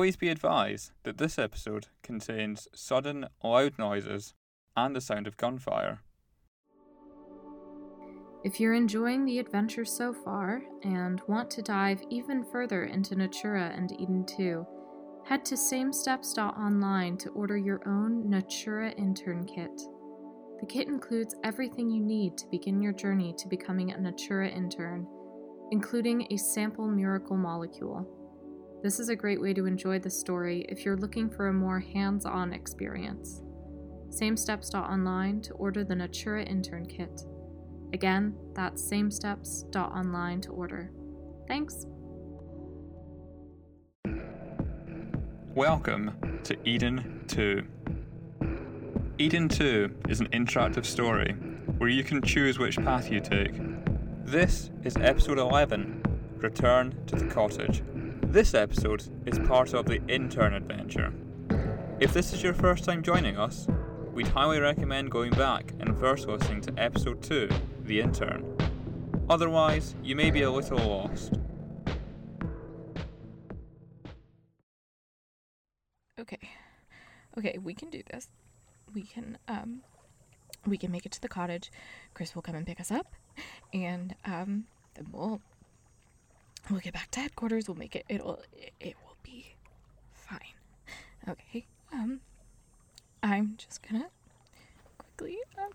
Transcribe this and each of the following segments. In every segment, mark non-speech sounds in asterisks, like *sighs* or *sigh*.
Please be advised that this episode contains sudden, loud noises and the sound of gunfire. If you're enjoying the adventure so far and want to dive even further into Natura and Eden 2, head to samesteps.online to order your own Natura intern kit. The kit includes everything you need to begin your journey to becoming a Natura intern, including a sample miracle molecule. This is a great way to enjoy the story if you're looking for a more hands on experience. Samesteps.online to order the Natura intern kit. Again, that's samesteps.online to order. Thanks. Welcome to Eden 2. Eden 2 is an interactive story where you can choose which path you take. This is episode 11 Return to the Cottage. This episode is part of the intern adventure. If this is your first time joining us, we'd highly recommend going back and first listening to episode 2, The Intern. Otherwise, you may be a little lost. Okay. Okay, we can do this. We can um we can make it to the cottage. Chris will come and pick us up and um then we'll we'll get back to headquarters. We'll make it it'll it, will be fine. Okay. Um I'm just gonna quickly um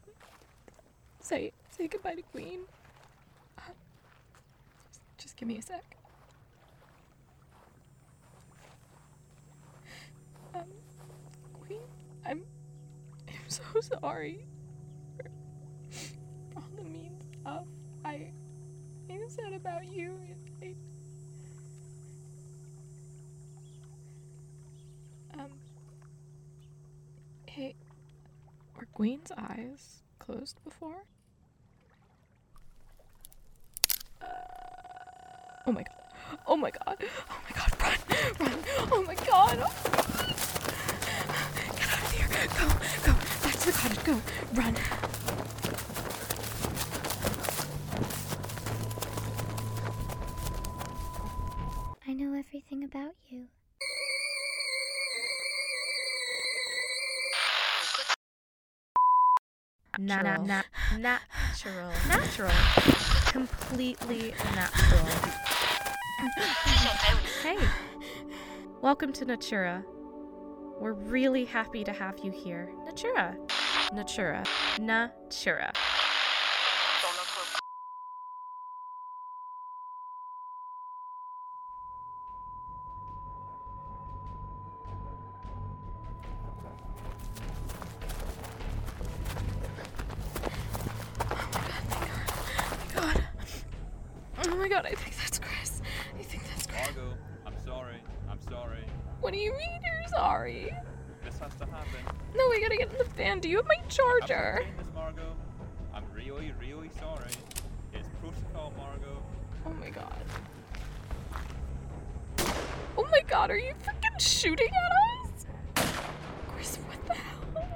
say say goodbye to Queen. Just, just give me a sec. Um, Queen, I'm, I'm so sorry for, for all the mean stuff I, I said about you. Queen's eyes closed before? Uh, oh my god. Oh my god. Oh my god. Run. Run. Oh, oh my god. Get out of here. Go. Go. Back to the cottage. Go. Run. Na- na- Natural. na- Natural. *sighs* natural. Completely natural. hey, welcome to Natura. We're really happy to have you here. Natura. Natura. Natura. My god, I think that's Chris. I think that's Chris. Margot, I'm sorry. I'm sorry. What do you mean you're sorry? This has to happen. No, we gotta get in the van. Do you have my charger? I'm this, Margot. I'm really, really sorry. It's protocol, Margot. Oh my god. Oh my god, are you freaking shooting at us? Chris, what the hell?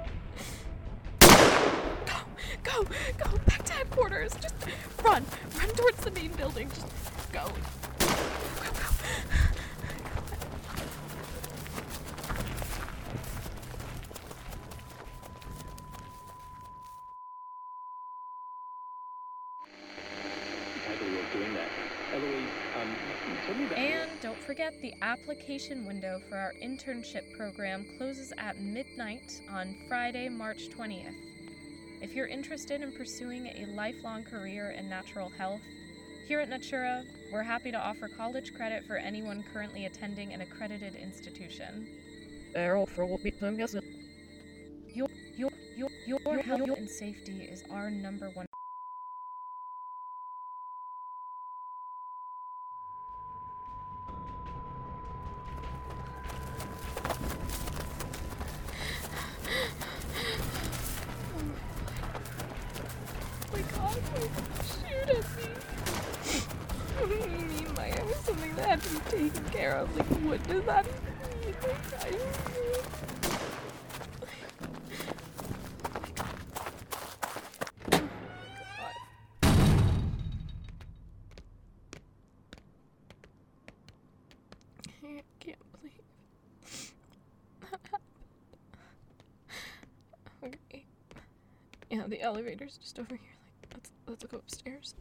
Go, go, go, Just run, run towards the main building. Just go. Go, go, And don't forget the application window for our internship program closes at midnight on Friday, March 20th. If you're interested in pursuing a lifelong career in natural health, here at Natura, we're happy to offer college credit for anyone currently attending an accredited institution. Errol for what we doing yes. Your, your, your, your health and safety is our number one. shoot at me. Mean by was something that had to be taken care of? Like, what does that mean? I don't *laughs* know. Yeah, the elevator's just over here. Let's go upstairs.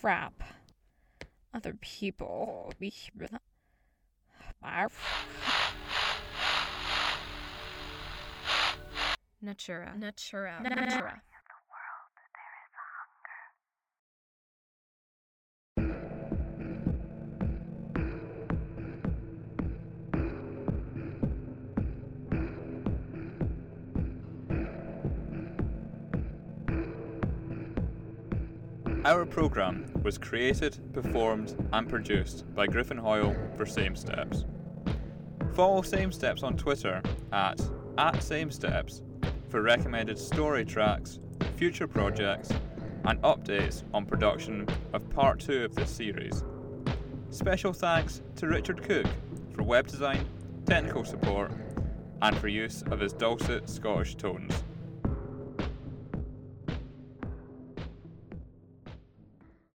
Crap. Other people. We Natura. Natura. Natura. Our programme was created, performed, and produced by Griffin Hoyle for Same Steps. Follow Same Steps on Twitter at, at Same Steps for recommended story tracks, future projects, and updates on production of part 2 of this series. Special thanks to Richard Cook for web design, technical support, and for use of his dulcet Scottish tones.